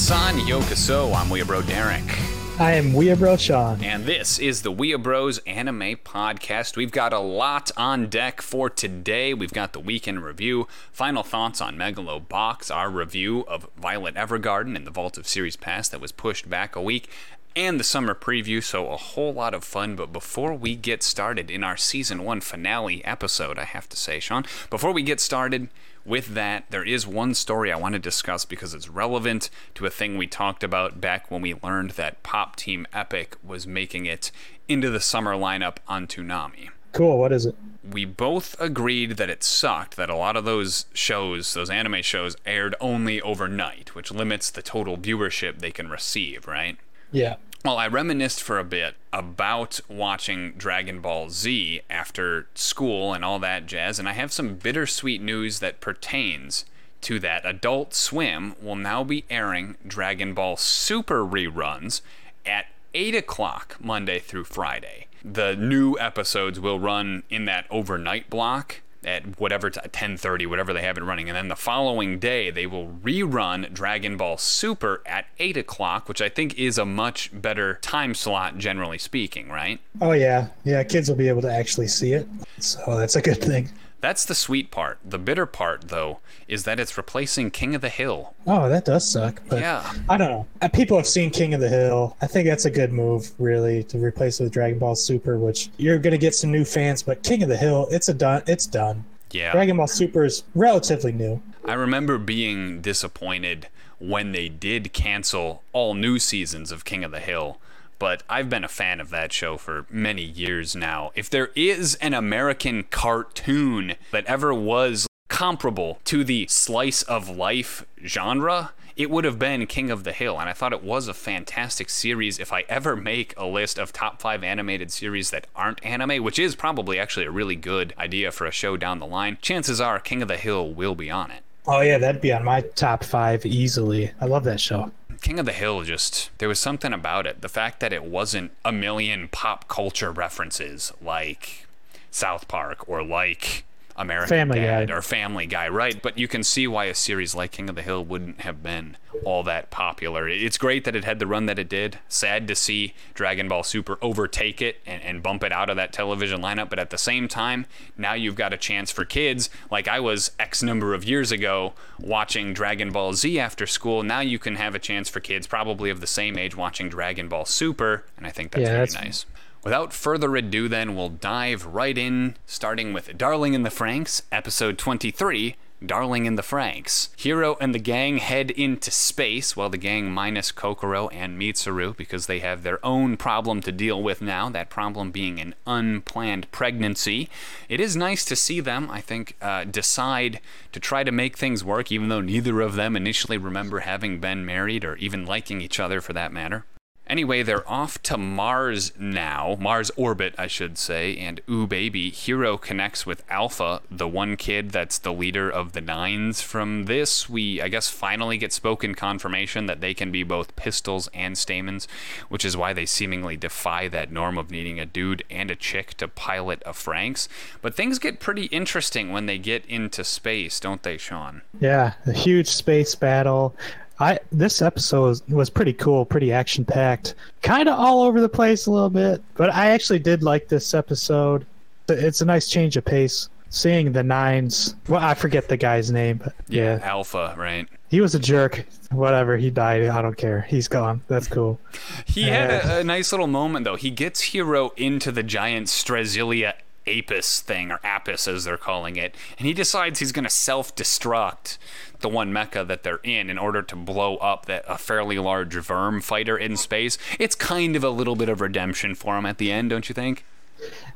Minasan Yokoso, I'm Weeabro Derek. I am Weeabro Sean. And this is the Weeabros Anime Podcast. We've got a lot on deck for today. We've got the weekend review, final thoughts on Megalo Box, our review of Violet Evergarden and the Vault of Series Pass that was pushed back a week, and the summer preview, so a whole lot of fun. But before we get started in our season one finale episode, I have to say, Sean, before we get started, with that, there is one story I want to discuss because it's relevant to a thing we talked about back when we learned that Pop Team Epic was making it into the summer lineup on Toonami. Cool. What is it? We both agreed that it sucked that a lot of those shows, those anime shows, aired only overnight, which limits the total viewership they can receive, right? Yeah. Well, I reminisced for a bit about watching Dragon Ball Z after school and all that jazz, and I have some bittersweet news that pertains to that. Adult Swim will now be airing Dragon Ball Super reruns at 8 o'clock Monday through Friday. The new episodes will run in that overnight block at whatever t- 10:30 whatever they have it running and then the following day they will rerun dragon ball super at 8 o'clock which i think is a much better time slot generally speaking right Oh yeah, yeah. Kids will be able to actually see it, so that's a good thing. That's the sweet part the bitter part though is that it's replacing king of the hill Oh, that does suck. But yeah I don't know. Uh, People have seen King of the Hill. I think that's a good move, really, to replace it with Dragon Ball Super, which you're gonna get some new fans. But King of the Hill, it's a done. It's done. yeah Dragon Ball Super is relatively new. I remember being disappointed when they did cancel all new seasons of King of the Hill, but I've been a fan of that show for many years now. If there is an American cartoon that ever was comparable to the slice of life genre, it would have been King of the Hill, and I thought it was a fantastic series. If I ever make a list of top five animated series that aren't anime, which is probably actually a really good idea for a show down the line, chances are King of the Hill will be on it. Oh yeah, that'd be on my top five easily. I love that show. King of the Hill just there was something about it. The fact that it wasn't a million pop culture references like South Park or like American Family Dad Guy. or Family Guy, right? But you can see why a series like King of the Hill wouldn't have been all that popular. It's great that it had the run that it did. Sad to see Dragon Ball Super overtake it and, and bump it out of that television lineup, but at the same time, now you've got a chance for kids, like I was X number of years ago watching Dragon Ball Z after school. Now you can have a chance for kids probably of the same age watching Dragon Ball Super, and I think that's Yeah, very that's- nice. Without further ado, then, we'll dive right in, starting with Darling in the Franxx, episode 23 Darling in the Franxx. Hiro and the gang head into space, while the gang minus Kokoro and Mitsuru, because they have their own problem to deal with now, that problem being an unplanned pregnancy. It is nice to see them, I think, uh, decide to try to make things work, even though neither of them initially remember having been married or even liking each other for that matter. Anyway, they're off to Mars now, Mars orbit, I should say, and ooh baby, Hiro connects with Alpha, the one kid that's the leader of the Nines. From this, we, I guess, finally get spoken confirmation that they can be both pistols and stamens, which is why they seemingly defy that norm of needing a dude and a chick to pilot a Franxx. But things get pretty interesting when they get into space, don't they, Sean? Yeah, a huge space battle. I this episode was, was pretty cool, pretty action packed, kind of all over the place a little bit, but I actually did like this episode. It's a nice change of pace. Seeing the nines, well, I forget the guy's name, but yeah, Alpha, right? he was a jerk. Whatever, he died. I don't care. He's gone. That's cool. He had a, a nice little moment though. He gets Hiro into the giant Strelizia Apis thing, or Apis as they're calling it, and he decides he's going to self-destruct the one mecha that they're in in order to blow up that a fairly large VIRM fighter in space. It's kind of a little bit of redemption for him at the end, don't you think?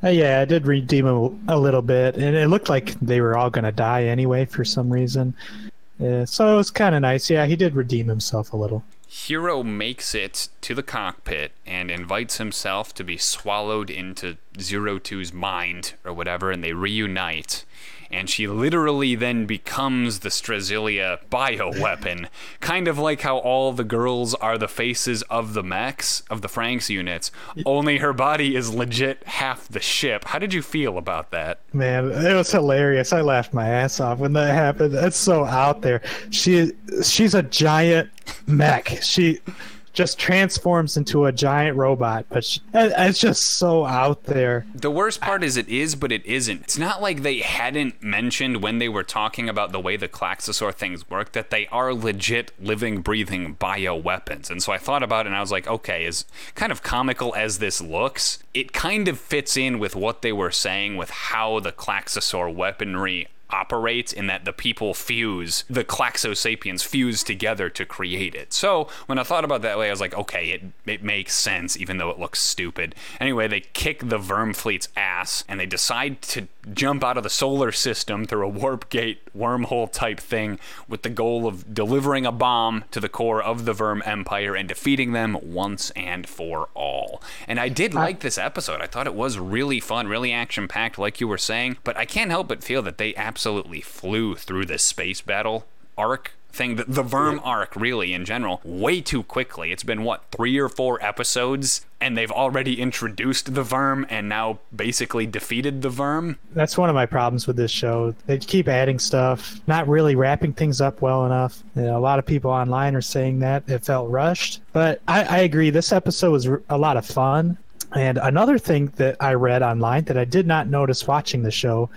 Uh, yeah, I did redeem him a little bit, and it looked like they were all gonna die anyway for some reason. Yeah, so it was kind of nice. Yeah, he did redeem himself a little. Hiro makes it to the cockpit and invites himself to be swallowed into Zero Two's mind or whatever, and they reunite. And she literally then becomes the Strelizia bioweapon. kind of like how all the girls are the faces of the mechs, of the Franxx units, only her body is legit half the ship. How did you feel about that? Man, it was hilarious. I laughed my ass off when that happened. That's so out there. She she's a giant mech. She just transforms into a giant robot, but she, uh, it's just so out there. The worst part is it is, but it isn't. It's not like they hadn't mentioned when they were talking about the way the Klaxosaur things work that they are legit living, breathing bioweapons. And so I thought about it and I was like, okay, as kind of comical as this looks, it kind of fits in with what they were saying with how the Klaxosaur weaponry operates in that the people fuse, the Klaxosapiens fuse together to create it. So when I thought about that way, I was like, okay, it, it makes sense, even though it looks stupid. Anyway, they kick the VIRM fleet's ass and they decide to jump out of the solar system through a warp gate wormhole type thing with the goal of delivering a bomb to the core of the VIRM Empire and defeating them once and for all. And I did like this episode. I thought it was really fun, really action packed, like you were saying, but I can't help but feel that they absolutely flew through this space battle arc thing, the, the VIRM arc, really, in general, way too quickly. It's been, what, three or four episodes, and they've already introduced the VIRM and now basically defeated the VIRM? That's one of my problems with this show. They keep adding stuff, not really wrapping things up well enough. You know, a lot of people online are saying that it felt rushed, but I, I agree. This episode was a lot of fun. And another thing that I read online that I did not notice watching the show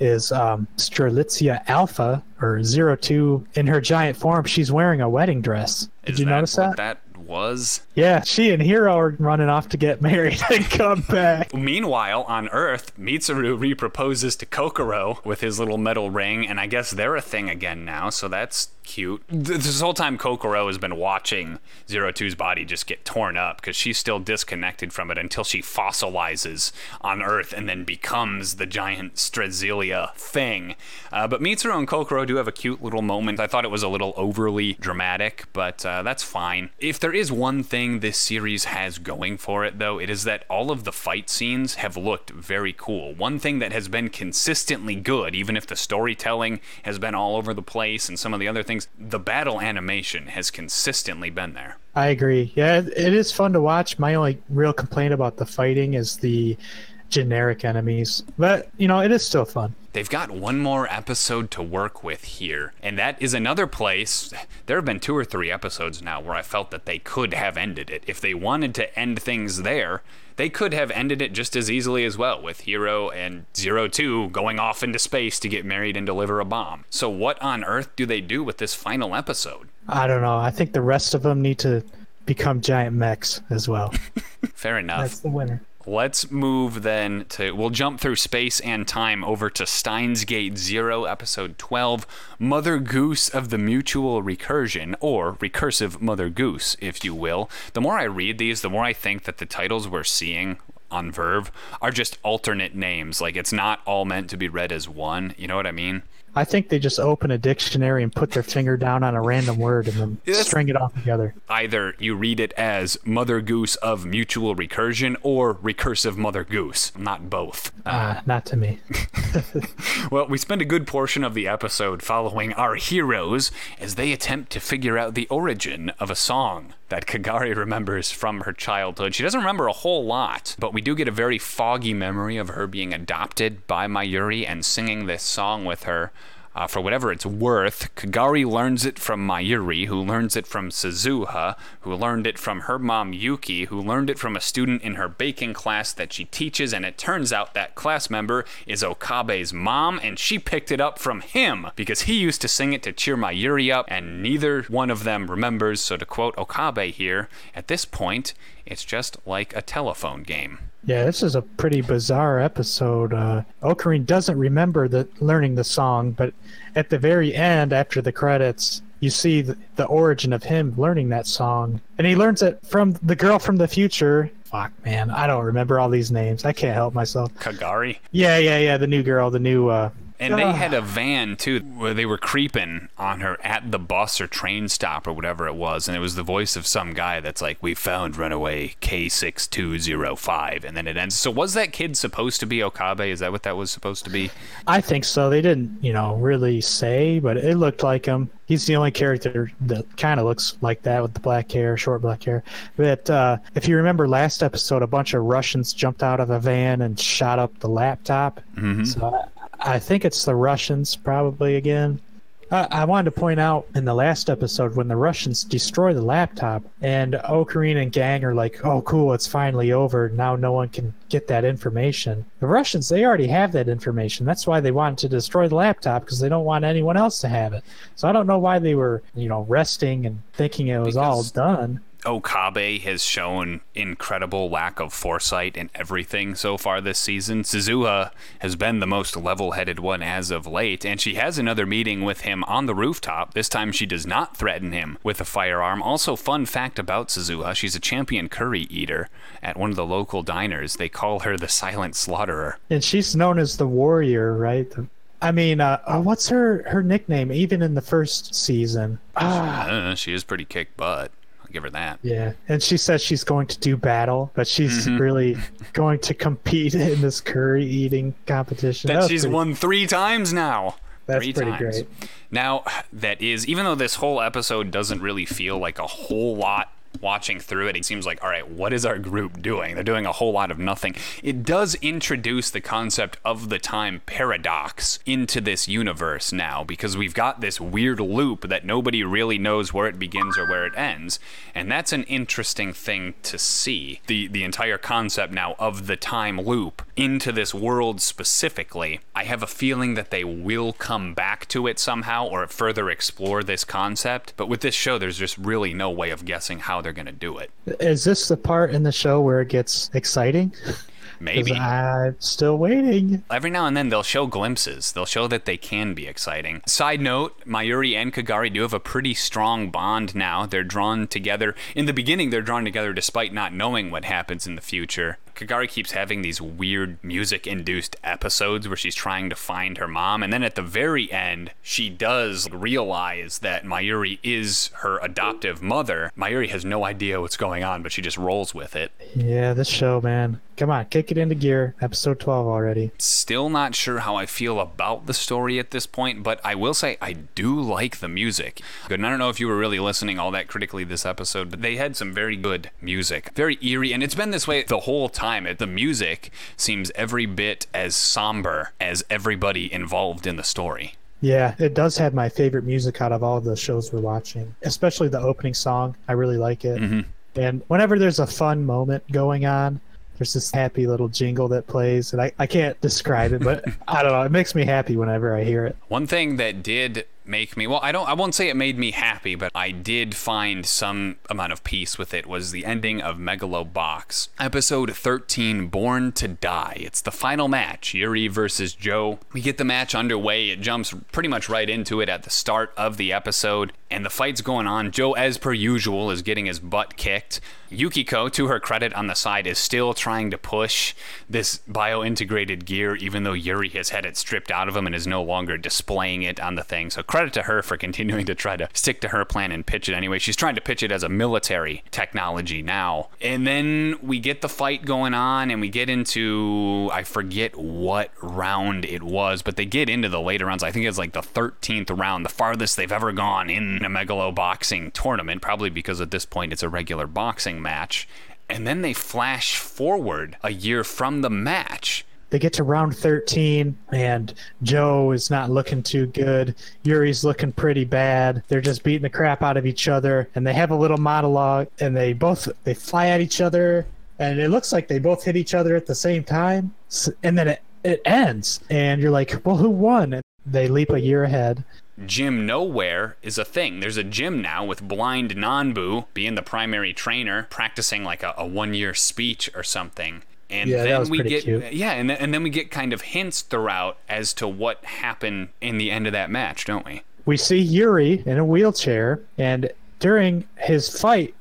is um, Strelizia Alpha or Zero Two in her giant form. She's wearing a wedding dress. Did Is you that notice that? that was? Yeah, she and Hiro are running off to get married and come back. Meanwhile, on Earth, Mitsuru reproposes to Kokoro with his little metal ring, and I guess they're a thing again now, so that's cute. This whole time, Kokoro has been watching Zero Two's body just get torn up because she's still disconnected from it until she fossilizes on Earth and then becomes the giant Strelizia thing. Uh, but Mitsuru and Kokoro do have a cute little moment. I thought it was a little overly dramatic, but uh, that's fine. If there is one thing this series has going for it, though, it is that all of the fight scenes have looked very cool. One thing that has been consistently good, even if the storytelling has been all over the place and some of the other things, the battle animation has consistently been there. I agree. Yeah, it it is fun to watch. My only real complaint about the fighting is the generic enemies, but you know, it is still fun. They've got one more episode to work with here, and that is another place. There have been two or three episodes now where I felt that they could have ended it. If they wanted to end things there, they could have ended it just as easily as well, with Hiro and Zero Two going off into space to get married and deliver a bomb. So, what on earth do they do with this final episode? I don't know. I think the rest of them need to become giant mechs as well. Fair enough. That's the winner. Let's move then to. We'll jump through space and time over to Steins Gate Zero, Episode 12 Mother Goose of the Mutual Recursion, or Recursive Mother Goose, if you will. The more I read these, the more I think that the titles we're seeing on VRV are just alternate names. Like it's not all meant to be read as one. You know what I mean? I think they just open a dictionary and put their finger down on a random word and then Yes. string it all together. Either you read it as Mother Goose of Mutual Recursion or Recursive Mother Goose, not both. Ah, not to me. Well, we spend a good portion of the episode following our heroes as they attempt to figure out the origin of a song that Kagari remembers from her childhood. She doesn't remember a whole lot, but we do get a very foggy memory of her being adopted by Mayuri and singing this song with her. Uh, for whatever it's worth, Kagari learns it from Mayuri, who learns it from Suzuha, who learned it from her mom Yuki, who learned it from a student in her baking class that she teaches, and it turns out that class member is Okabe's mom, and she picked it up from him because he used to sing it to cheer Mayuri up, and neither one of them remembers. So, to quote Okabe here, at this point, it's just like a telephone game. Yeah, this is a pretty bizarre episode. Uh, Okarin doesn't remember the learning the song, but at the very end, after the credits, you see the, the origin of him learning that song, and he learns it from the girl from the future. Fuck, man, I don't remember all these names. I can't help myself. Kagari? Yeah, yeah, yeah. The new girl, the new uh, And they had a van too where they were creeping on her at the bus or train stop or whatever it was. And it was the voice of some guy that's like, We found runaway K6205. And then it ends. So was that kid supposed to be Okabe? Is that what that was supposed to be? I think so. They didn't, you know, really say, but it looked like him. He's the only character that kind of looks like that with the black hair, short black hair. But uh, if you remember last episode, a bunch of Russians jumped out of a van and shot up the laptop. Mm-hmm. So I, think it's the Russians probably again. I, I wanted to point out in the last episode when the Russians destroy the laptop and Okarin and gang are like, "Oh, cool, it's finally over. Now no one can get that information." The Russians they already have that information. That's why they wanted to destroy the laptop because they don't want anyone else to have it. So I don't know why they were, you know, resting and thinking it was all done. Okabe has shown incredible lack of foresight in everything so far this season. Suzuha has been the most level headed one as of late, and she has another meeting with him on the rooftop. This time she does not threaten him with a firearm. Also, fun fact about Suzuha she's a champion curry eater at one of the local diners. They call her the Silent Slaughterer. And she's known as the warrior, right? The- I mean, uh, uh, what's her her nickname? Even in the first season. Ah, Uh, she is pretty kick butt. Give her that. yeah. And she says she's going to do battle, but she's Mm-hmm. really going to compete in this curry eating competition. That was she's pretty- won three times now. That's three pretty times. great. Now, that is, even though this whole episode doesn't really feel like a whole lot watching through it, it seems like, all right, what is our group doing? They're doing a whole lot of nothing. It does introduce the concept of the time paradox into this universe now because we've got this weird loop that nobody really knows where it begins or where it ends. And that's an interesting thing to see. The the entire concept now of the time loop into this world specifically. I have a feeling that they will come back to it somehow or further explore this concept. But with this show, there's just really no way of guessing how they're going to do it. Is this the part in the show where it gets exciting? Maybe. I'm still waiting. Every now and then they'll show glimpses. They'll show that they can be exciting. Side note, Mayuri and Kagari do have a pretty strong bond now. They're drawn together. In the beginning, they're drawn together despite not knowing what happens in the future. Kagari keeps having these weird music induced episodes where she's trying to find her mom. And then at the very end, she does realize that Mayuri is her adoptive mother. Mayuri has no idea what's going on, but she just rolls with it. Yeah, this show, man. Come on, kick it into gear. Episode 12 already. Still not sure how I feel about the story at this point, but I will say I do like the music. Good. And I don't know if you were really listening all that critically this episode, but they had some very good music. Very eerie, and it's been this way the whole time. The music seems every bit as somber as everybody involved in the story. Yeah, it does have my favorite music out of all the shows we're watching, especially the opening song. I really like it. Mm-hmm. And whenever there's a fun moment going on, there's this happy little jingle that plays, and I, I can't describe it, but I don't know. It makes me happy whenever I hear it. One thing that did make me well, I don't I won't say it made me happy, but I did find some amount of peace with it was the ending of Megalobox. Episode 13, Born to Die. It's the final match, Yuri versus Joe. We get the match underway. It jumps pretty much right into it at the start of the episode, and the fight's going on. Joe, as per usual, is getting his butt kicked. Yukiko, to her credit on the side, is still trying to push this bio-integrated gear, even though Yuri has had it stripped out of him and is no longer displaying it on the thing. So credit to her for continuing to try to stick to her plan and pitch it anyway. She's trying to pitch it as a military technology now. And then we get the fight going on, and we get into I forget what round it was, but they get into the later rounds. I think it's like the 13th round, the farthest they've ever gone in a Megalo boxing tournament, probably because at this point it's a regular boxing match. And then they flash forward a year from the match. They get to round 13, and Joe is not looking too good. Yuri's looking pretty bad. They're just beating the crap out of each other, and they have a little monologue, and they both they fly at each other, and it looks like they both hit each other at the same time. And then it, it ends, and you're like, well, who won? They leap a year ahead. Gym Nowhere is a thing. There's a gym now with blind Nanbu being the primary trainer, practicing like a, a one year speech or something. And Yeah, that then was we get cute. yeah, and and then we get kind of hints throughout as to what happened in the end of that match, don't we? we see Yuri in a wheelchair, and during his fight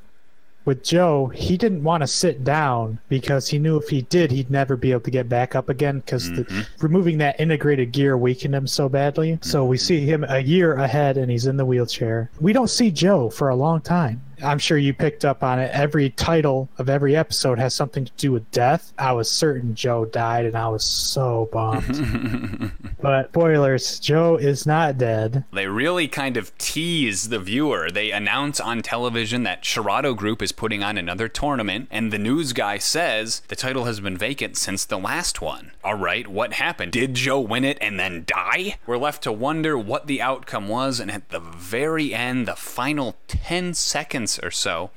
with Joe, he didn't want to sit down because he knew if he did, he'd never be able to get back up again because Mm-hmm. removing that integrated gear weakened him so badly. So we see him a year ahead and he's in the wheelchair. We don't see Joe for a long time. I'm sure you picked up on it. Every title of every episode has something to do with death. I was certain Joe died and I was so bummed. but spoilers, Joe is not dead. They really kind of tease the viewer. They announce on television that Shirato Group is putting on another tournament, and the news guy says the title has been vacant since the last one. All right, what happened? Did Joe win it and then die? We're left to wonder what the outcome was, and at the very end, the final 10 seconds or so,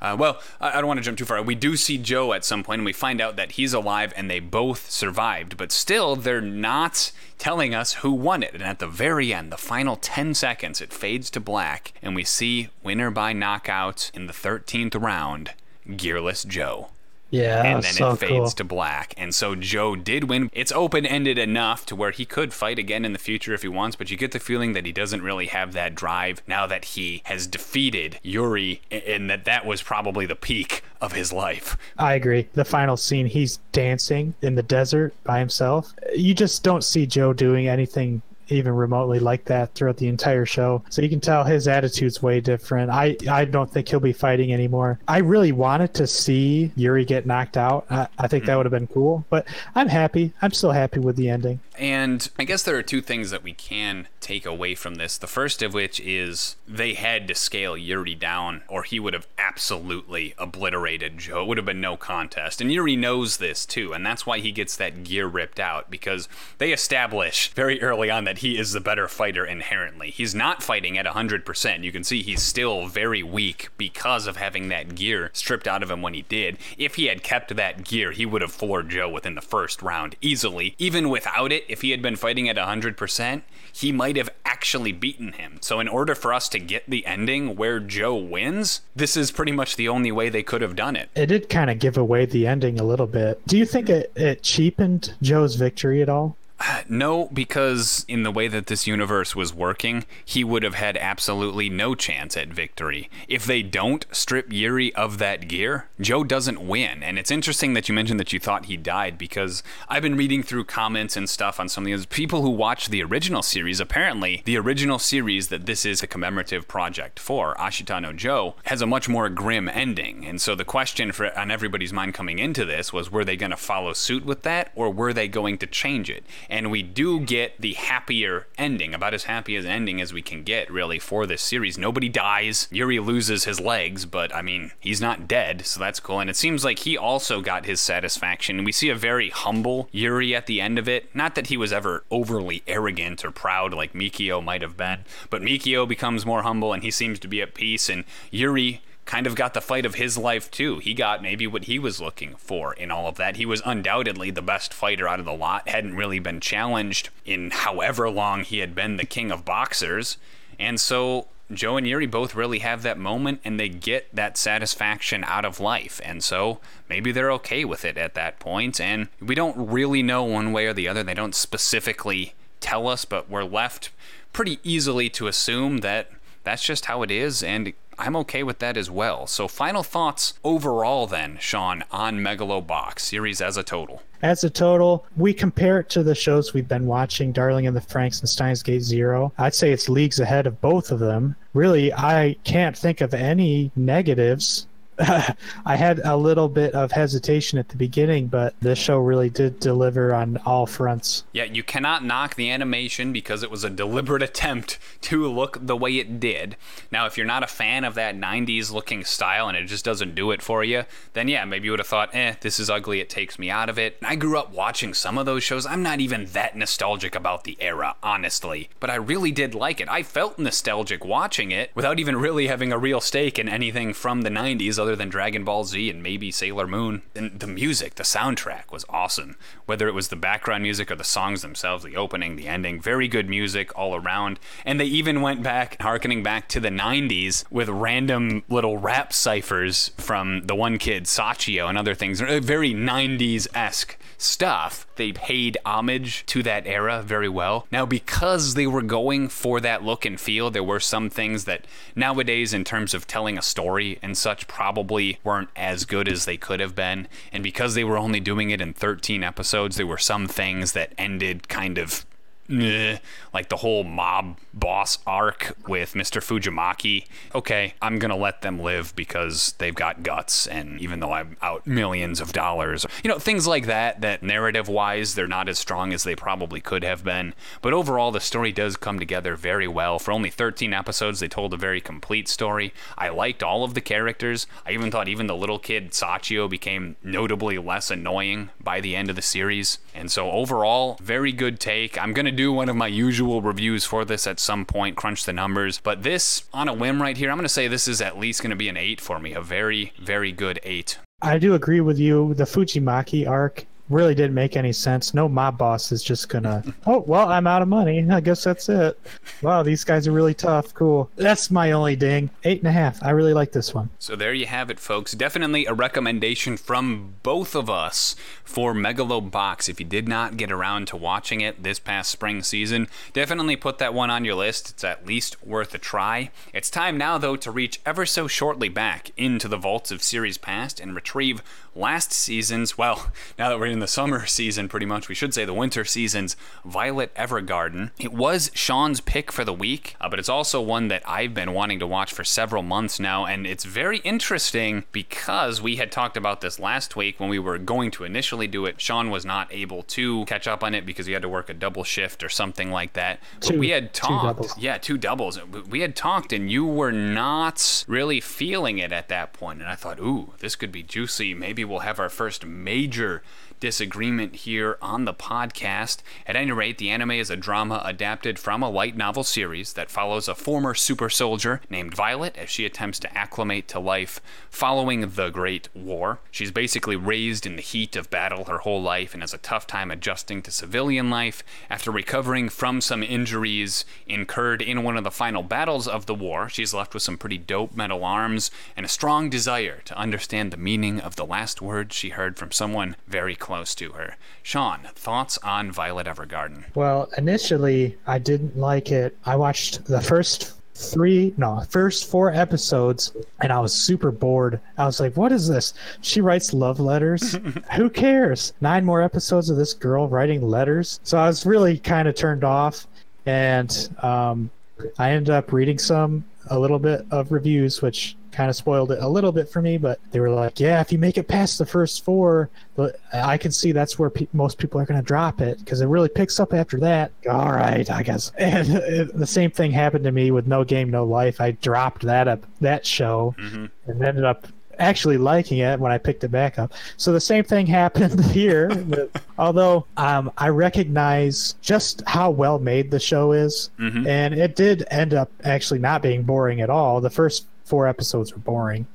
uh, well, I, I don't want to jump too far. We do see Joe at some point, and we find out that he's alive and they both survived. But still, they're not telling us who won it. And at the very end, the final 10 seconds, it fades to black, and we see winner by knockout in the 13th round, Gearless Joe Yeah, and then so it fades cool. to black. And so Joe did win. It's open ended enough to where he could fight again in the future if he wants, but you get the feeling that he doesn't really have that drive now that he has defeated Yuri, and that that was probably the peak of his life. I agree. The final scene, he's dancing in the desert by himself. You just don't see Joe doing anything even remotely like that throughout the entire show. So you can tell his attitude's way different. I, I don't think he'll be fighting anymore. I really wanted to see Yuri get knocked out. I, I think that hmm. would have been cool. But I'm happy. I'm still happy with the ending. And I guess there are two things that we can take away from this. The first of which is they had to scale Yuri down, or he would have absolutely obliterated Joe. It would have been no contest. And Yuri knows this too, and that's why he gets that gear ripped out, because they establish very early on that he is the better fighter inherently. He's not fighting at 100%. You can see he's still very weak because of having that gear stripped out of him when he did. If he had kept that gear, he would have floored Joe within the first round easily. Even without it, if he had been fighting at 100%, he might have actually beaten him. So, in order for us to get the ending where Joe wins, this is pretty much the only way they could have done it. It did kind of give away the ending a little bit. Do you think it, it cheapened Joe's victory at all? Uh, No, because in the way that this universe was working, he would have had absolutely no chance at victory. If they don't strip Yuri of that gear, Joe doesn't win. And it's interesting that you mentioned that you thought he died because I've been reading through comments and stuff on some of these people who watched the original series. Apparently, the original series that this is a commemorative project for, Ashita no Joe, has a much more grim ending. And so the question for on everybody's mind coming into this was were they going to follow suit with that or were they going to change it? And we do get the happier ending, about as happy as ending as we can get, really, for this series. Nobody dies. Yuri loses his legs, but I mean, he's not dead, so that's cool. And it seems like he also got his satisfaction. We see a very humble Yuri at the end of it. Not that he was ever overly arrogant or proud like Mikio might have been, but Mikio becomes more humble and he seems to be at peace. And Yuri kind of got the fight of his life too. He got maybe what he was looking for in all of that. He was undoubtedly the best fighter out of the lot, hadn't really been challenged in however long he had been the king of boxers. And so Joe and Yuri both really have that moment and they get that satisfaction out of life. And so maybe they're okay with it at that point. And we don't really know one way or the other. They don't specifically tell us, but we're left pretty easily to assume that that's just how it is. And I'm okay with that as well. So, final thoughts overall, then, Sean, on Megalobox series as a total. As a total, we compare it to the shows we've been watching, Darling in the Franxx and Steins Gate Zero. I'd say it's leagues ahead of both of them. Really, I can't think of any negatives. I had a little bit of hesitation at the beginning, but this show really did deliver on all fronts. Yeah, you cannot knock the animation because it was a deliberate attempt to look the way it did. Now, if you're not a fan of that 90s looking style and it just doesn't do it for you, then yeah, maybe you would have thought, eh, this is ugly, it takes me out of it. I grew up watching some of those shows. I'm not even that nostalgic about the era, honestly, but I really did like it. I felt nostalgic watching it without even really having a real stake in anything from the 90s other than Dragon Ball Z and maybe Sailor Moon. And the music, the soundtrack was awesome. Whether it was the background music or the songs themselves, the opening, the ending, very good music all around. And they even went back, harkening back to the 90s with random little rap ciphers from the one kid, Sachio, and other things. Very 90s esque stuff. They paid homage to that era very well. Now, because they were going for that look and feel, there were some things that nowadays, in terms of telling a story and such, probably weren't as good as they could have been. And because they were only doing it in 13 episodes, there were some things that ended kind of like the whole mob boss arc with Mr. Fujimaki. Okay, I'm gonna let them live because they've got guts, and even though I'm out millions of dollars, you know, things like that, that narrative wise, they're not as strong as they probably could have been. But overall, the story does come together very well. For only 13 episodes, they told a very complete story. I liked all of the characters. I even thought even the little kid Sachio became notably less annoying by the end of the series. And so overall, very good take. I'm gonna do one of my usual reviews for this at some point, crunch the numbers. But this, on a whim right here, I'm going to say this is at least going to be an 8 for me. A very, very good 8. I do agree with you. The Fujimaki arc really didn't make any sense. No mob boss is just gonna, oh, well, I'm out of money. I guess that's it. Wow, these guys are really tough. Cool. That's my only ding. Eight and a half. I really like this one. So there you have it, folks. Definitely a recommendation from both of us for Megalobox. If you did not get around to watching it this past spring season, definitely put that one on your list. It's at least worth a try. It's time now, though, to reach ever so shortly back into the vaults of series past and retrieve last season's, well, now that we're in the summer season, pretty much, we should say the winter season's Violet Evergarden. It was Sean's pick for the week, uh, but it's also one that I've been wanting to watch for several months now, and it's very interesting because we had talked about this last week when we were going to initially do it. Sean was not able to catch up on it because he had to work a double shift or something like that. But Two- we had talked. Yeah, two doubles. We had talked, and you were not really feeling it at that point. And I thought, ooh, this could be juicy. Maybe we'll have our first major disagreement here on the podcast. At any rate, the anime is a drama adapted from a light novel series that follows a former super soldier named Violet as she attempts to acclimate to life following the Great War. She's basically raised in the heat of battle her whole life and has a tough time adjusting to civilian life. After recovering from some injuries incurred in one of the final battles of the war, she's left with some pretty dope metal arms and a strong desire to understand the meaning of the last words she heard from someone very close to her. Sean, thoughts on Violet Evergarden? Well, initially, I didn't like it. I watched the first three, no, first four episodes, and I was super bored. I was like, what is this? She writes love letters? Who cares? Nine more episodes of this girl writing letters. So I was really kind of turned off, and um, I ended up reading some, a little bit of reviews, which kind of spoiled it a little bit for me, but they were like, yeah, if you make it past the first four, but I can see that's where pe- most people are going to drop it because it really picks up after that. All right, I guess. And it, the same thing happened to me with No Game No Life. I dropped that up that show Mhm. and ended up actually liking it when I picked it back up. So the same thing happened here. with- although um, I recognize just how well made the show is, Mhm. and it did end up actually not being boring at all. The first four episodes were boring.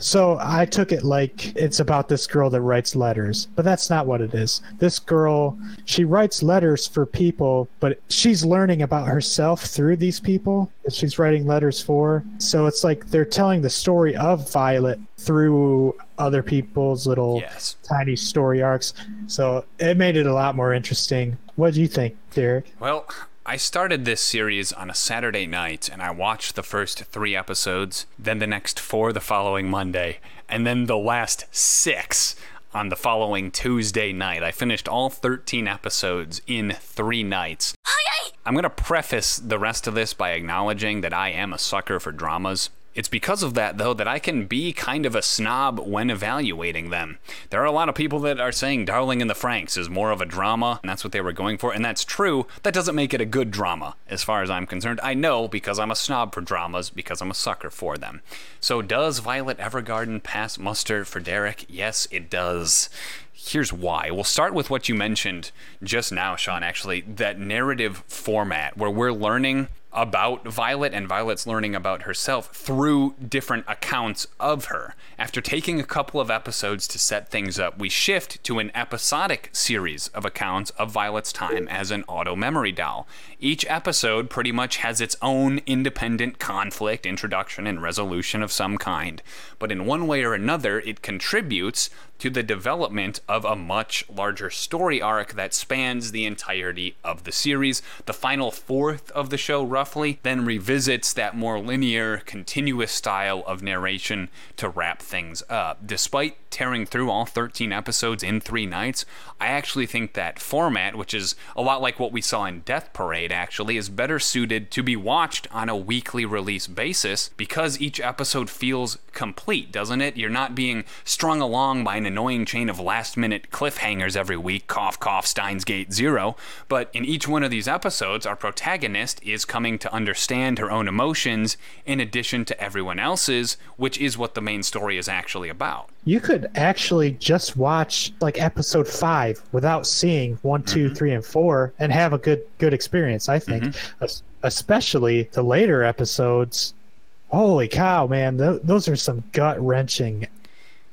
So I took it like it's about this girl that writes letters, but that's not what it is. This girl, she writes letters for people, but she's learning about herself through these people that she's writing letters for. So it's like they're telling the story of Violet through other people's little Yes. tiny story arcs. So it made it a lot more interesting. What do you think, Derek? Well, I started this series on a Saturday night and I watched the first three episodes, then the next four the following Monday, and then the last six on the following Tuesday night. I finished all 13 episodes in three nights. I'm going to preface the rest of this by acknowledging that I am a sucker for dramas. It's because of that, though, that I can be kind of a snob when evaluating them. There are a lot of people that are saying Darling in the Franxx is more of a drama, and that's what they were going for, and that's true. That doesn't make it a good drama, as far as I'm concerned. I know because I'm a snob for dramas, because I'm a sucker for them. So, does Violet Evergarden pass muster for Derek? Yes, it does. Here's why. We'll start with what you mentioned just now, Sean, actually, that narrative format where we're learning about Violet and Violet's learning about herself through different accounts of her. After taking a couple of episodes to set things up, we shift to an episodic series of accounts of Violet's time as an auto memory doll. Each episode pretty much has its own independent conflict, introduction, and resolution of some kind, but in one way or another, it contributes to the development of a much larger story arc that spans the entirety of the series. The final fourth of the show, roughly then revisits that more linear, continuous style of narration to wrap things up. Despite tearing through all 13 episodes in three nights, I actually think that format, which is a lot like what we saw in Death Parade, actually, is better suited to be watched on a weekly release basis because each episode feels complete, doesn't it? You're not being strung along by an annoying chain of last minute cliffhangers every week, cough, cough, Steins Gate Zero. But in each one of these episodes, our protagonist is coming to understand her own emotions in addition to everyone else's, which is what the main story is actually about. You could actually just watch like episode five without seeing one, Mm-hmm. three, and four, and have a good good experience. I think, Mm-hmm. Especially the later episodes. Holy cow, man! Th- those are some gut wrenching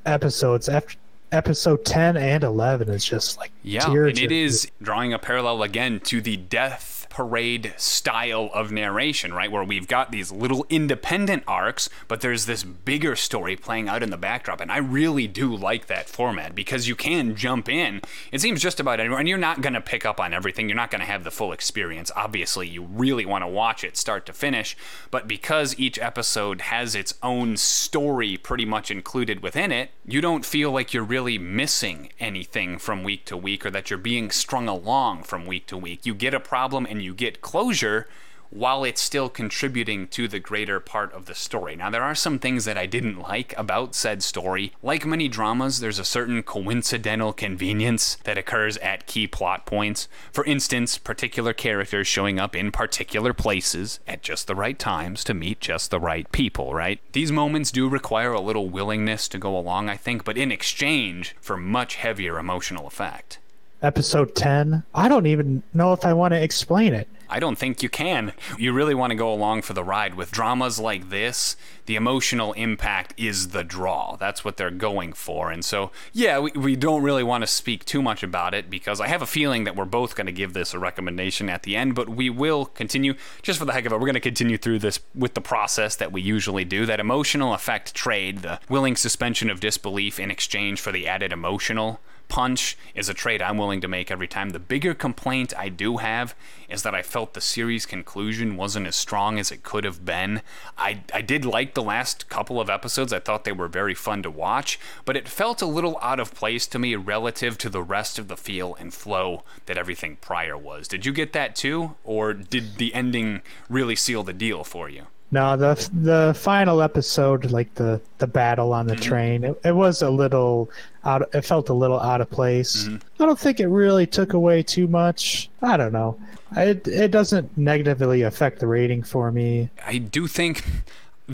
episodes. After episode ten and eleven is just like Yeah, and it is drawing a parallel again to the death parade style of narration, right? Where we've got these little independent arcs, but there's this bigger story playing out in the backdrop. And I really do like that format because you can jump in. It seems just about anywhere, and you're not going to pick up on everything. You're not going to have the full experience. Obviously, you really want to watch it start to finish, but because each episode has its own story pretty much included within it, you don't feel like you're really missing anything from week to week or that you're being strung along from week to week. You get a problem and you get closure while it's still contributing to the greater part of the story. Now, there are some things that I didn't like about said story. Like many dramas, there's a certain coincidental convenience that occurs at key plot points. For instance, particular characters showing up in particular places at just the right times to meet just the right people, right? These moments do require a little willingness to go along, I think, but in exchange for much heavier emotional effect. Episode ten. I don't even know if I want to explain it. I don't think you can. You really want to go along for the ride. With dramas like this, the emotional impact is the draw. That's what they're going for. And so, yeah, we, we don't really want to speak too much about it because I have a feeling that we're both going to give this a recommendation at the end, but we will continue, just for the heck of it, we're going to continue through this with the process that we usually do. That emotional effect trade, the willing suspension of disbelief in exchange for the added emotional punch is a trade I'm willing to make every time. The bigger complaint I do have is that I felt the series conclusion wasn't as strong as it could have been. I, I did like the last couple of episodes, I thought they were very fun to watch, but it felt a little out of place to me relative to the rest of the feel and flow that everything prior was. Did you get that too? Or did the ending really seal the deal for you? No, the the final episode, like the the battle on the Mm-hmm. train, it, it was a little out. It felt a little out of place. Mm-hmm. I don't think it really took away too much. I don't know. It it doesn't negatively affect the rating for me. I do think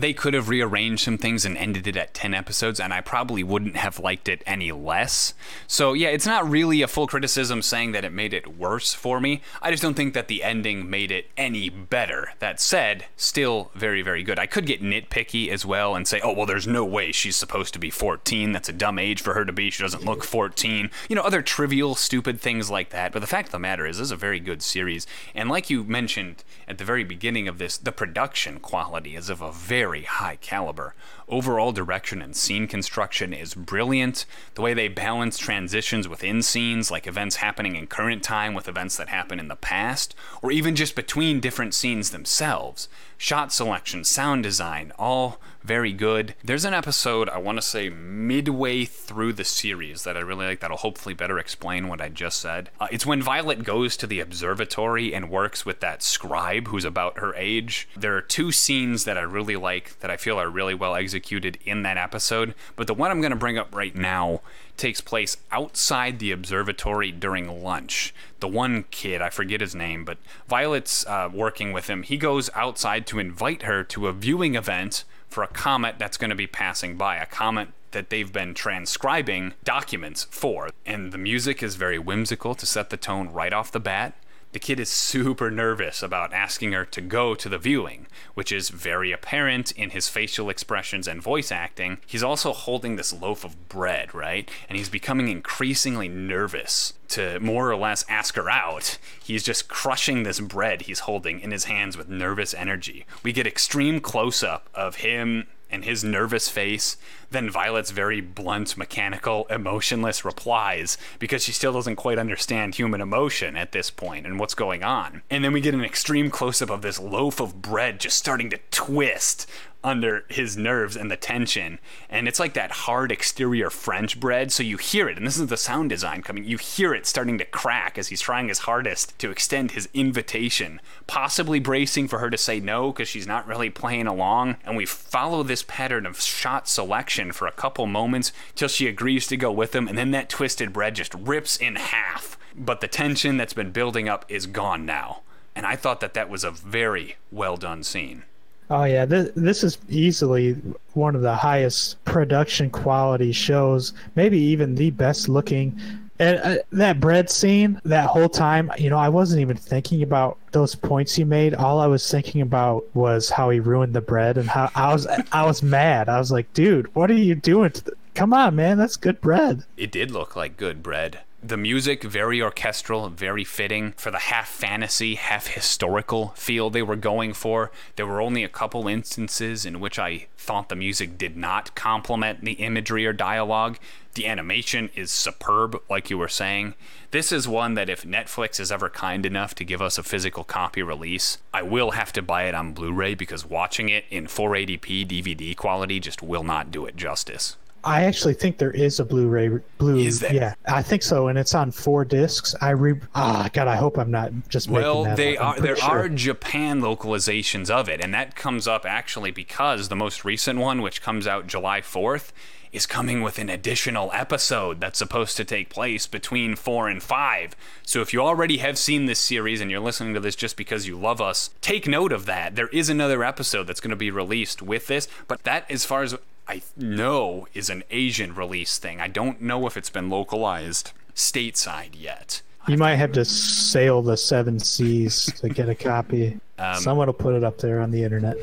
they could have rearranged some things and ended it at 10 episodes, and I probably wouldn't have liked it any less. So, yeah, it's not really a full criticism saying that it made it worse for me. I just don't think that the ending made it any better. That said, still very, very good. I could get nitpicky as well and say, oh, well, there's no way she's supposed to be 14. That's a dumb age for her to be. She doesn't look 14. You know, other trivial, stupid things like that. But the fact of the matter is, this is a very good series. And like you mentioned at the very beginning of this, the production quality is of a very high caliber. Overall direction and scene construction is brilliant. The way they balance transitions within scenes, like events happening in current time with events that happen in the past, or even just between different scenes themselves. Shot selection, sound design, all very good. There's an episode, I want to say midway through the series, that I really like that'll hopefully better explain what I just said. Uh, it's when Violet goes to the observatory and works with that scribe who's about her age. There are two scenes that I really like that I feel are really well executed in that episode, but the one I'm going to bring up right now takes place outside the observatory during lunch. The one kid, I forget his name, but Violet's uh, working with him. He goes outside to invite her to a viewing event for a comet that's going to be passing by, a comet that they've been transcribing documents for. And the music is very whimsical to set the tone right off the bat. The kid is super nervous about asking her to go to the viewing, which is very apparent in his facial expressions and voice acting. He's also holding this loaf of bread, right? And he's becoming increasingly nervous to more or less ask her out. He's just crushing this bread he's holding in his hands with nervous energy. We get extreme close up of him and his nervous face, then Violet's very blunt, mechanical, emotionless replies because she still doesn't quite understand human emotion at this point and what's going on. And then we get an extreme close up of this loaf of bread just starting to twist under his nerves and the tension. And it's like that hard exterior French bread, so you hear it, and this is the sound design coming. You hear it starting to crack as he's trying his hardest to extend his invitation, possibly bracing for her to say no because she's not really playing along. And we follow this pattern of shot selection for a couple moments till she agrees to go with him, and then that twisted bread just rips in half. But the tension that's been building up is gone now. And I thought that that was a very well done scene. Oh yeah, this this is easily one of the highest production quality shows, maybe even the best looking. And uh, that bread scene, that whole time, you know, I wasn't even thinking about those points he made. All I was thinking about was how he ruined the bread and how I was I was mad. I was like, dude, what are you doing? Come on, man, that's good bread. It did look like good bread. The music, very orchestral, very fitting for the half fantasy, half historical feel they were going for. There were only a couple instances in which I thought the music did not complement the imagery or dialogue. The animation is superb, like you were saying. This is one that if Netflix is ever kind enough to give us a physical copy release, I will have to buy it on Blu ray because watching it in 480p DVD quality just will not do it justice. I actually think there is a Blu-ray. Blue? Yeah, I think so, and it's on four discs. I re. Ah, God, I hope I'm not just Well, making that they. Are there sure. are Japan localizations of it, and that comes up actually because the most recent one, which comes out July 4th, is coming with an additional episode that's supposed to take place between 4 and 5. So if you already have seen this series and you're listening to this just because you love us, take note of that. There is another episode that's going to be released with this, but that as far as I know is an Asian release thing. I don't know if it's been localized stateside yet. You might have to sail the seven seas to get a copy. Um, Someone will put it up there on the internet.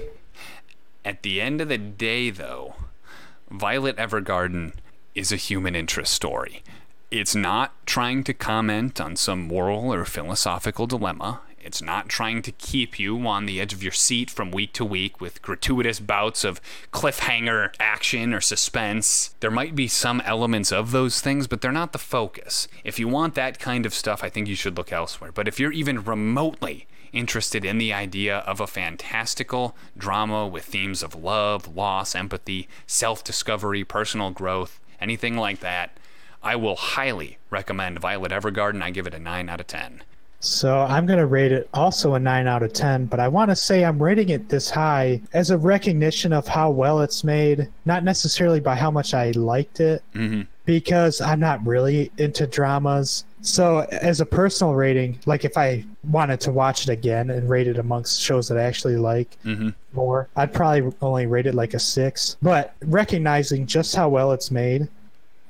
At the end of the day, though, Violet Evergarden is a human interest story. It's not trying to comment on some moral or philosophical dilemma. It's not trying to keep you on the edge of your seat from week to week with gratuitous bouts of cliffhanger action or suspense. There might be some elements of those things, but they're not the focus. If you want that kind of stuff, I think you should look elsewhere. But if you're even remotely interested in the idea of a fantastical drama with themes of love, loss, empathy, self discovery, personal growth, anything like that, I will highly recommend Violet Evergarden. I give it a 9 out of 10. So I'm going to rate it also a 9 out of 10, but I want to say I'm rating it this high as a recognition of how well it's made, not necessarily by how much I liked it, Mm-hmm. because I'm not really into dramas. So as a personal rating, like if I wanted to watch it again and rate it amongst shows that I actually like Mm-hmm. more, I'd probably only rate it like a 6. But recognizing just how well it's made,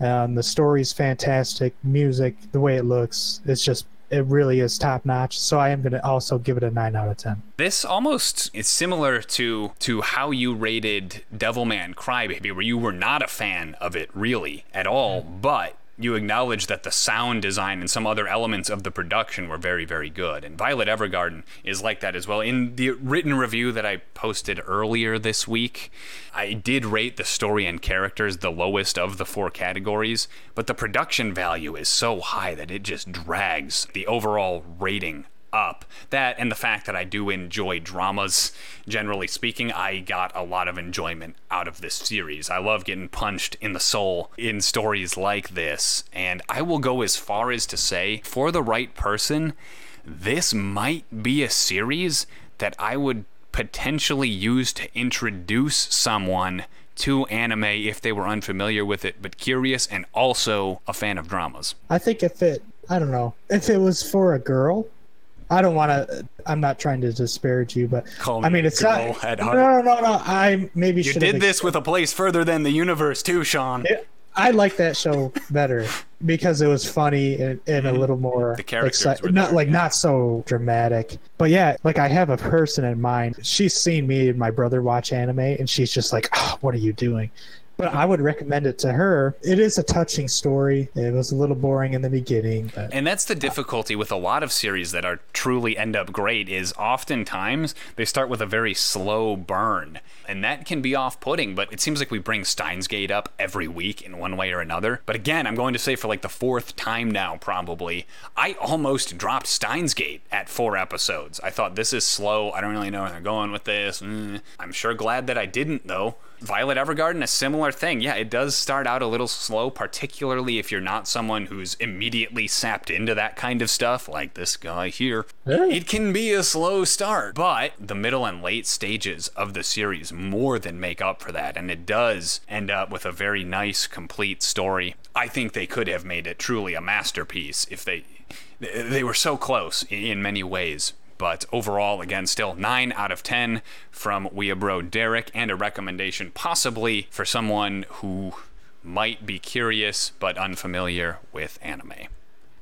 um, the story's fantastic, music, the way it looks, it's just it really is top notch. So I am going to also give it a 9 out of 10. This almost is similar to to how you rated Devilman Crybaby, where you were not a fan of it really at all, but you acknowledge that the sound design and some other elements of the production were very, very good. And Violet Evergarden is like that as well. In the written review that I posted earlier this week, I did rate the story and characters the lowest of the four categories, but the production value is so high that it just drags the overall rating up. That and the fact that I do enjoy dramas, generally speaking, I got a lot of enjoyment out of this series. I love getting punched in the soul in stories like this, and I will go as far as to say, for the right person, this might be a series that I would potentially use to introduce someone to anime if they were unfamiliar with it but curious and also a fan of dramas. I think if it, I don't know, if it was for a girl, I don't want to. I'm not trying to disparage you, but Call me I mean, it's not. at no, heart. no, no, no. I maybe You did this with a place further than the universe too, Sean. I like that show better because it was funny and, and a little more Mm-hmm. The characters exci- were not like not so dramatic. But yeah, like I have a person in mind. She's seen me and my brother watch anime, and she's just like, oh, "What are you doing?" But I would recommend it to her. It is a touching story. It was a little boring in the beginning, but And that's the difficulty with a lot of series that are truly end up great is oftentimes they start with a very slow burn. And that can be off-putting, but it seems like we bring Steins Gate up every week in one way or another. But again, I'm going to say for like the fourth time now probably, I almost dropped Steins Gate at 4 episodes. I thought this is slow. I don't really know where they're going with this. Mm. I'm sure glad that I didn't though. Violet Evergarden, a similar thing. Yeah, it does start out a little slow, particularly if you're not someone who's immediately sapped into that kind of stuff, like this guy here. It can be a slow start, but the middle and late stages of the series more than make up for that, and it does end up with a very nice, complete story. I think they could have made it truly a masterpiece if they. They were so close in many ways, but overall, again, still 9 out of 10 from Weeabro Derek, and a recommendation possibly for someone who might be curious but unfamiliar with anime.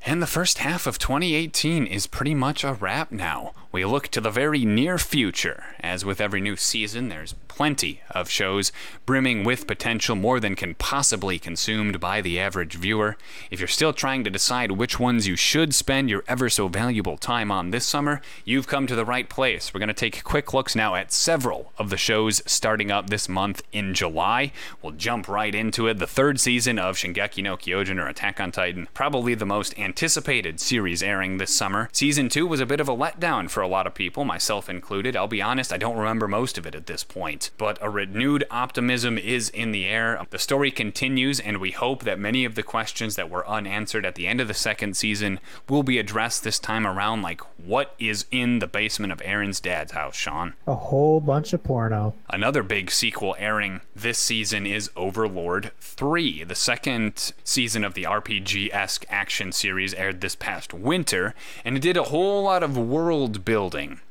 And the first half of 2018 is pretty much a wrap now. We look to the very near future. As with every new season, there's plenty of shows brimming with potential more than can possibly be consumed by the average viewer. If you're still trying to decide which ones you should spend your ever so valuable time on this summer, you've come to the right place. We're going to take quick looks now at several of the shows starting up this month in July. We'll jump right into it. The third season of Shingeki no Kyojin or Attack on Titan, probably the most anticipated series airing this summer. Season 2 was a bit of a letdown for a lot of people, myself included. I'll be honest, I don't remember most of it at this point, but a renewed optimism is in the air. The story continues, and we hope that many of the questions that were unanswered at the end of the second season will be addressed this time around, like what is in the basement of Eren's dad's house, Sean? a whole bunch of porno. Another big sequel airing this season is Overlord 3. The second season of the RPG esque action series aired this past winter, and it did a whole lot of world building.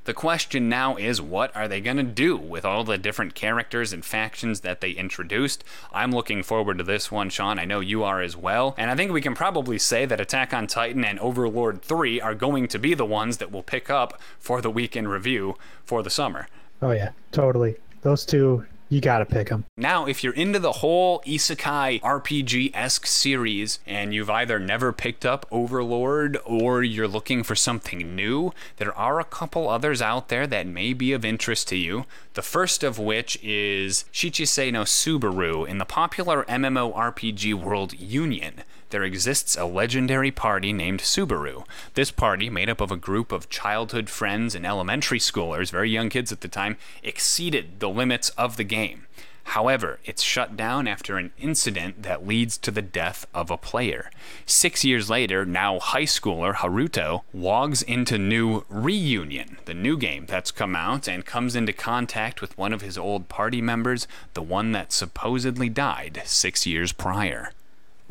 The question now is what are they going to do with all the different characters and factions that they introduced? I'm looking forward to this one, Sean. I know you are as well. And I think we can probably say that Attack on Titan and Overlord 3 are going to be the ones that we'll pick up for the week in review for the summer. Oh yeah, totally. Those two, you gotta pick them. Now, if you're into the whole isekai RPG esque series and you've either never picked up Overlord or you're looking for something new, there are a couple others out there that may be of interest to you. The first of which is Shichisei no Subaru in the popular MMORPG world Union there exists a legendary party named Subaru. This party, made up of a group of childhood friends and elementary schoolers, very young kids at the time, exceeded the limits of the game. However, it's shut down after an incident that leads to the death of a player. Six years later, now high schooler Haruto logs into new Reunion, the new game that's come out, and comes into contact with one of his old party members, the one that supposedly died six years prior.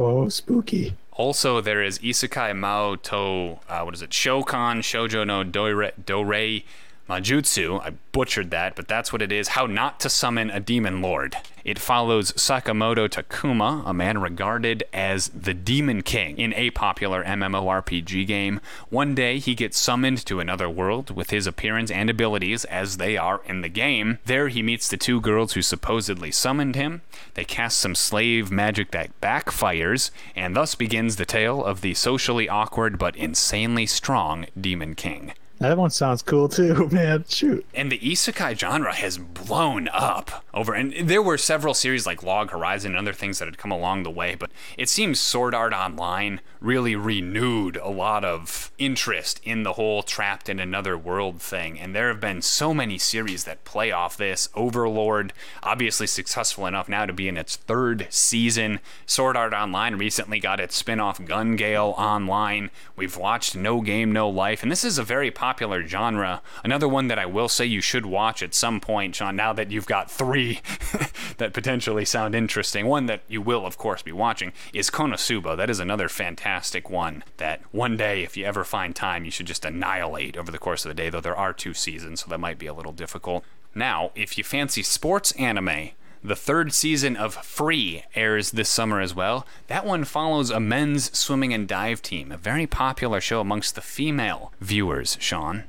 Whoa, spooky. Also, there is Isekai Mao to, uh, what is it? Shokan Shoujo no Dore, Dore Majutsu. I butchered that, but that's what it is. How not to summon a demon lord. It follows Sakamoto Takuma, a man regarded as the Demon King in a popular MMORPG game. One day, he gets summoned to another world with his appearance and abilities as they are in the game. There, he meets the two girls who supposedly summoned him. They cast some slave magic that backfires, and thus begins the tale of the socially awkward but insanely strong Demon King. That one sounds cool too, man. Shoot. And the isekai genre has blown up over, and there were several series like Log Horizon and other things that had come along the way, but it seems Sword Art Online really renewed a lot of interest in the whole trapped in another world thing. And there have been so many series that play off this. Overlord, obviously successful enough now to be in its third season. Sword Art Online recently got its spin off Gun Gale Online. We've watched No Game, No Life, and this is a very popular popular genre. Another one that I will say you should watch at some point, Sean, now that you've got three that potentially sound interesting. One that you will, of course, be watching is Konosuba. That is another fantastic one that one day, if you ever find time, you should just annihilate over the course of the day, though there are two seasons, so that might be a little difficult. Now, if you fancy sports anime, the third season of Free airs this summer as well. That one follows a men's swimming and dive team, a very popular show amongst the female viewers, Sean.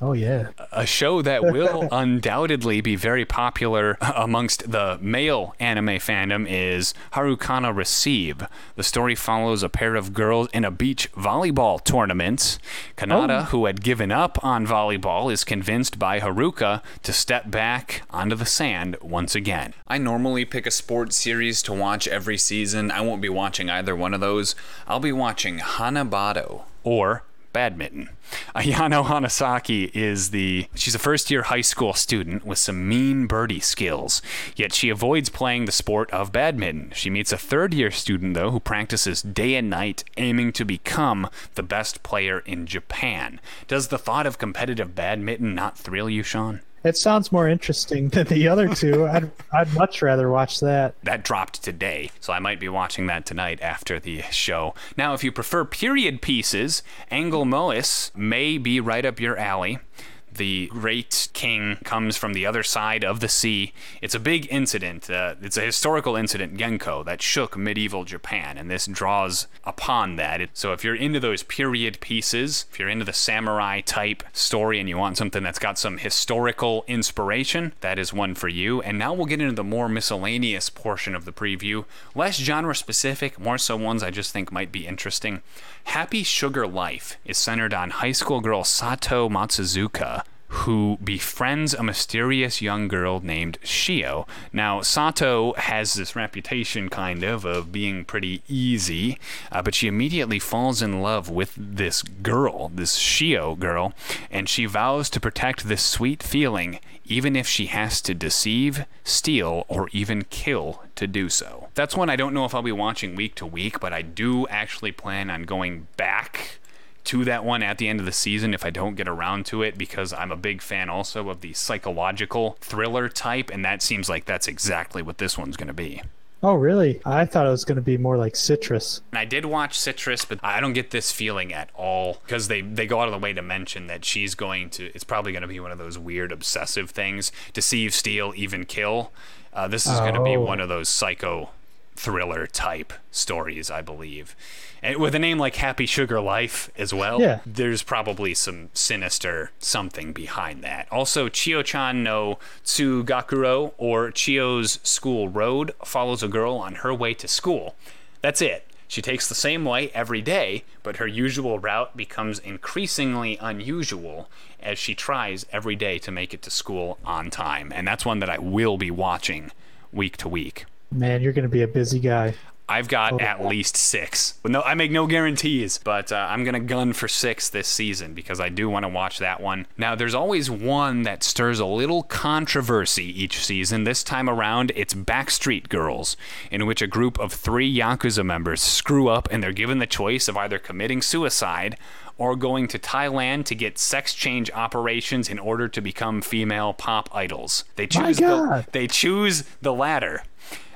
Oh yeah. a show that will undoubtedly be very popular amongst the male anime fandom is Harukana Receive. The story follows a pair of girls in a beach volleyball tournament. Kanata, Oh. who had given up on volleyball, is convinced by Haruka to step back onto the sand once again. I normally pick a sports series to watch every season. I won't be watching either one of those. I'll be watching Hanebado or badminton. Ayano Hanasaki is the she's a first year high school student with some mean birdie skills, yet she avoids playing the sport of badminton. She meets a third year student though who practices day and night aiming to become the best player in Japan. Does the thought of competitive badminton not thrill you, Sean? It sounds more interesting than the other two. I'd I'd much rather watch that. that dropped today, so I might be watching that tonight after the show. Now, if you prefer period pieces, Angolmois may be right up your alley. The great king comes from the other side of the sea. It's a big incident. Uh, it's a historical incident, Genko, that shook medieval Japan, and this draws upon that. So if you're into those period pieces, if you're into the samurai type story and you want something that's got some historical inspiration, that is one for you. And now we'll get into the more miscellaneous portion of the preview. Less genre specific, more so ones I just think might be interesting. Happy Sugar Life is centered on high school girl Sato Matsuzaka who befriends a mysterious young girl named Shio. Now, Sato has this reputation, kind of, of being pretty easy, uh, but she immediately falls in love with this girl, this Shio girl, and she vows to protect this sweet feeling, even if she has to deceive, steal, or even kill to do so. That's one I don't know if I'll be watching week to week, but I do actually plan on going back to that one at the end of the season if I don't get around to it because I'm a big fan also of the psychological thriller type, and that seems like that's exactly what this one's going to be. Oh really? I thought it was going to be more like Citrus. And I did watch Citrus, but I don't get this feeling at all because they, they go out of the way to mention that she's going to, it's probably going to be one of those weird obsessive things deceive, steal, even kill. Uh, this is going to be Oh. one of those psycho thriller type stories, I believe. And with a name like Happy Sugar Life as well, Yeah. there's probably some sinister something behind that. Also, Chio-chan no Tsugakuro, or Chio's School Road, follows a girl on her way to school. That's it. She takes the same way every day, but her usual route becomes increasingly unusual as she tries every day to make it to school on time. And that's one that I will be watching week to week. Man, you're going to be a busy guy. I've got at least six. No, I make no guarantees, but uh, I'm gonna gun for six this season because I do want to watch that one. Now, there's always one that stirs a little controversy each season. This time around, it's Backstreet Girls, in which a group of three Yakuza members screw up and they're given the choice of either committing suicide or going to Thailand to get sex change operations in order to become female pop idols. They My choose the, they choose the latter.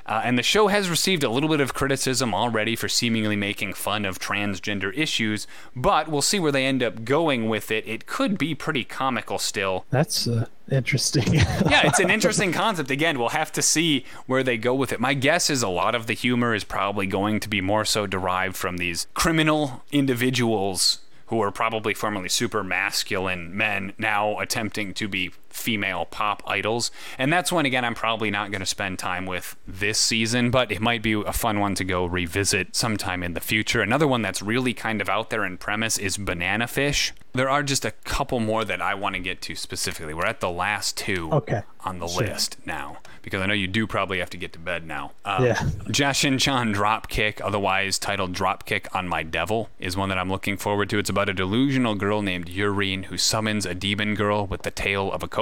Uh, and the show has received a little bit of criticism already for seemingly making fun of transgender issues, but we'll see where they end up going with it. It could be pretty comical still. That's uh, interesting. Yeah, it's an interesting concept. Again, we'll have to see where they go with it. My guess is a lot of the humor is probably going to be more so derived from these criminal individuals who are probably formerly super masculine men now attempting to be female pop idols. And that's one, again, I'm probably not going to spend time with this season, but it might be a fun one to go revisit sometime in the future. Another one that's really kind of out there in premise is Banana Fish. There are just a couple more that I want to get to specifically. We're at the last two Okay, on the sure. list now because I know you do probably have to get to bed now. Um, Yeah. Jashin Chan Dropkick, otherwise titled Dropkick on My Devil, is one that I'm looking forward to. It's about a delusional girl named Yurine who summons a demon girl with the tail of a cobra.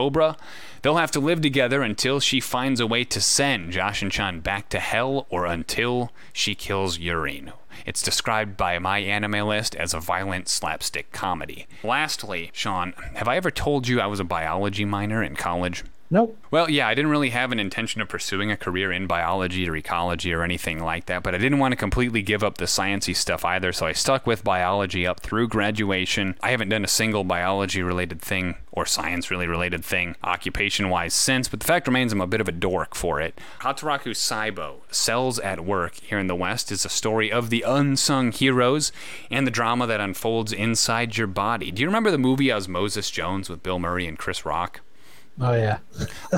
They'll have to live together until she finds a way to send Jashin-chan back to hell or until she kills Yurine. It's described by MyAnimeList as a violent slapstick comedy. Lastly, Sean, have I ever told you I was a biology minor in college? Nope. Well, yeah, I didn't really have an intention of pursuing a career in biology or ecology or anything like that, but I didn't want to completely give up the sciencey stuff either, so I stuck with biology up through graduation. I haven't done a single biology related thing or science really related thing occupation wise since, but the fact remains I'm a bit of a dork for it. Hataraku Saibo, Cells at Work here in the West, is a story of the unsung heroes and the drama that unfolds inside your body. Do you remember the movie Osmosis Jones with Bill Murray and Chris Rock? Oh yeah.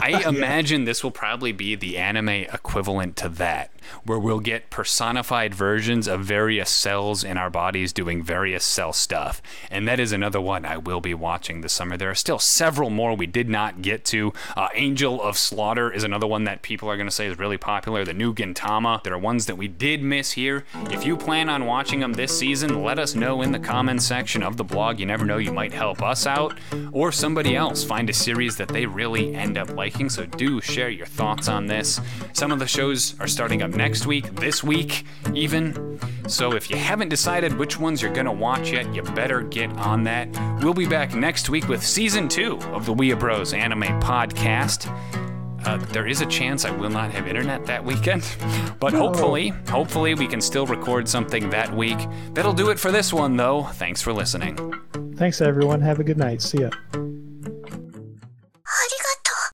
I imagine this will probably be the anime equivalent to that, where we'll get personified versions of various cells in our bodies doing various cell stuff. And that is another one I will be watching this summer. There are still several more we did not get to. Uh, Angel of Slaughter is another one that people are going to say is really popular. The new Gintama. There are ones that we did miss here. If you plan on watching them this season, let us know in the comments section of the blog. You never know, you might help us out or somebody else find a series that they really end up liking. So do share your thoughts on this. Some of the shows are starting up next week, this week, even. So if you haven't decided which ones you're going to watch yet, you better get on that. We'll be back next week with season two of the Weeabros Anime Podcast. Uh, there is a chance I will not have internet that weekend, but hopefully, hopefully we can still record something that week. That'll do it for this one, though. Thanks for listening. Thanks everyone. Have a good night. See ya.